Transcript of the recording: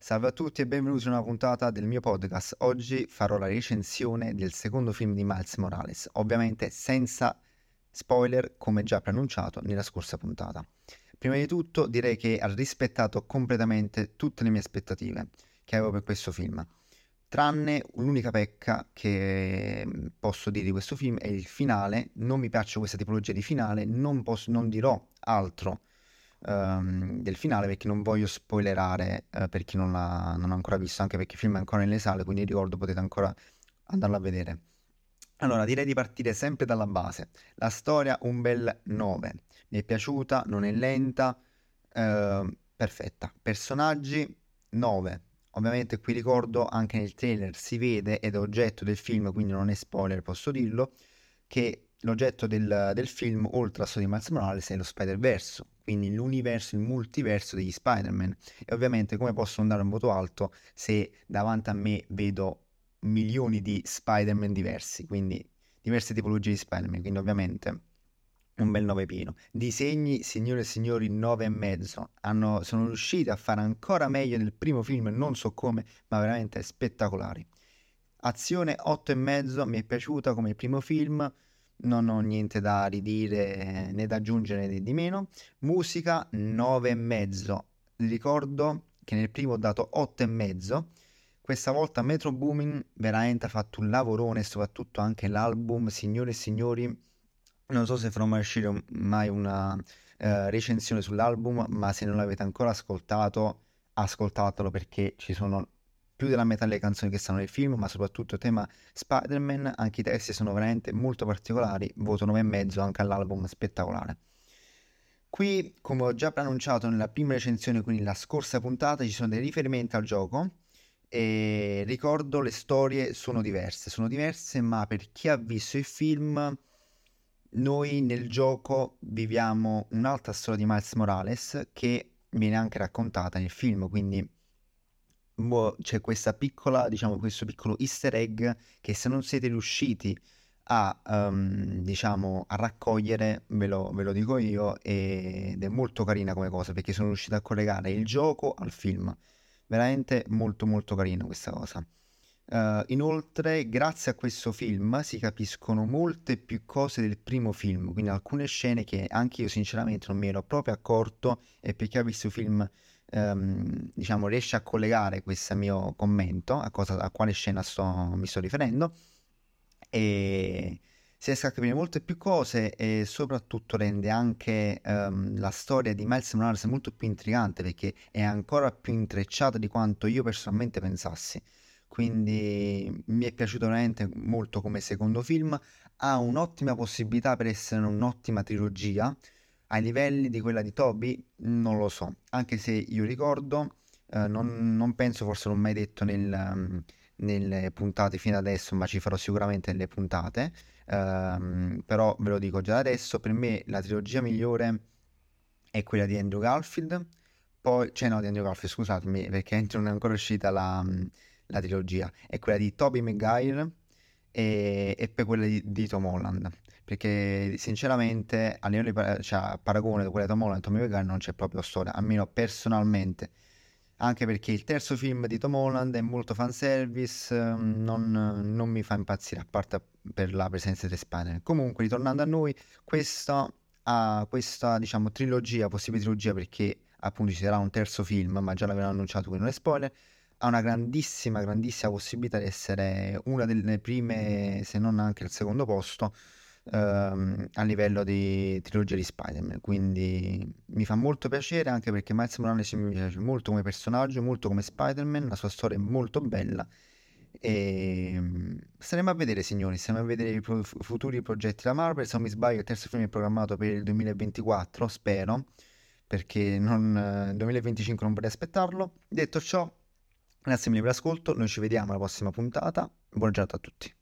Salve a tutti e benvenuti in una puntata del mio podcast. Oggi farò la recensione del secondo film di Miles Morales, ovviamente senza spoiler come già preannunciato nella scorsa puntata. Prima di tutto direi che ha rispettato completamente tutte le mie aspettative che avevo per questo film. Tranne l'unica pecca che posso dire di questo film è il finale. Non mi piace questa tipologia di finale, non, posso, non dirò altro um, del finale perché non voglio spoilerare uh, per chi non l'ha, non ancora visto, anche perché il film è ancora nelle sale, quindi ricordo potete ancora andarlo a vedere. Allora, direi di partire sempre dalla base. La storia un bel 9. Mi è piaciuta, non è lenta, eh, perfetta. Personaggi 9. Ovviamente qui ricordo anche nel trailer si vede ed è oggetto del film, quindi non è spoiler, posso dirlo, che l'oggetto del, del film, oltre storia di Miles Morales, è lo Spider-Verse, quindi l'universo, il multiverso degli Spider-Man. E ovviamente come posso andare un voto alto se davanti a me vedo milioni di Spider-Man diversi, quindi diverse tipologie di Spider-Man, quindi ovviamente un bel 9 pieno. Disegni, signore e signori, 9 e mezzo. Hanno, sono riusciti a fare ancora meglio del primo film, non so come, ma veramente spettacolari. Azione 8 e mezzo, mi è piaciuta come il primo film, non ho niente da ridire né da aggiungere né di meno. Musica 9 e mezzo. Ricordo che nel primo ho dato 8 e mezzo questa volta Metro Booming veramente ha fatto un lavorone, soprattutto anche l'album, signore e signori. Non so se farò mai uscire mai una uh, recensione sull'album, ma se non l'avete ancora ascoltato, ascoltatelo perché ci sono più della metà delle canzoni che stanno nel film, ma soprattutto il tema Spider-Man, anche i testi sono veramente molto particolari, voto 9,5 anche all'album spettacolare. Qui, come ho già preannunciato nella prima recensione, quindi la scorsa puntata, ci sono dei riferimenti al gioco, e ricordo le storie sono diverse, sono diverse, ma per chi ha visto il film, noi nel gioco viviamo un'altra storia di Miles Morales che viene anche raccontata nel film, quindi c'è questa piccola, diciamo, questo piccolo easter egg che se non siete riusciti a, um, diciamo, a raccogliere, ve lo, ve lo dico io, ed è molto carina come cosa perché sono riuscito a collegare il gioco al film veramente molto molto carino questa cosa. Uh, inoltre, grazie a questo film si capiscono molte più cose del primo film, quindi alcune scene che anche io sinceramente non mi ero proprio accorto e per chi ha visto il film um, diciamo riesce a collegare questo mio commento a, cosa, a quale scena sto, mi sto riferendo e si riesce a capire molte più cose e soprattutto rende anche um, la storia di Miles Morales molto più intrigante perché è ancora più intrecciata di quanto io personalmente pensassi. Quindi mi è piaciuto veramente molto come secondo film, ha un'ottima possibilità per essere un'ottima trilogia, ai livelli di quella di Toby non lo so, anche se io ricordo, eh, non, non, penso, forse l'ho mai detto nel, um, nelle puntate fino adesso, ma ci farò sicuramente nelle puntate, Um, però ve lo dico già adesso, per me la trilogia migliore è quella di Andrew Garfield, poi, cioè no, di Andrew Garfield, scusatemi, perché non è ancora uscita la, la trilogia, è quella di Tobey Maguire e, e poi quella di, di, Tom Holland, perché sinceramente a livello di cioè, paragone di quella di Tom Holland e Tobey Maguire non c'è proprio storia, almeno personalmente anche perché il terzo film di Tom Holland è molto fanservice, ehm, non, non mi fa impazzire a parte per la presenza di Spider-Man. Comunque, ritornando a noi, questa, uh, questa diciamo, trilogia, possibile trilogia perché appunto ci sarà un terzo film, ma già l'avevano annunciato, quindi non è spoiler, ha una grandissima, grandissima possibilità di essere una delle prime, se non anche il secondo posto, ehm, a livello di trilogia di Spider-Man. Quindi mi fa molto piacere anche perché Miles Morales mi piace molto come personaggio, molto come Spider-Man, la sua storia è molto bella. E mm, staremo a vedere, signori, staremo a vedere i pro- futuri progetti della Marvel. Se non mi sbaglio, il terzo film è programmato per il 2024, spero, perché non, eh, 2025 non vorrei aspettarlo. Detto ciò, grazie mille per l'ascolto, noi ci vediamo alla prossima puntata. Buona giornata a tutti.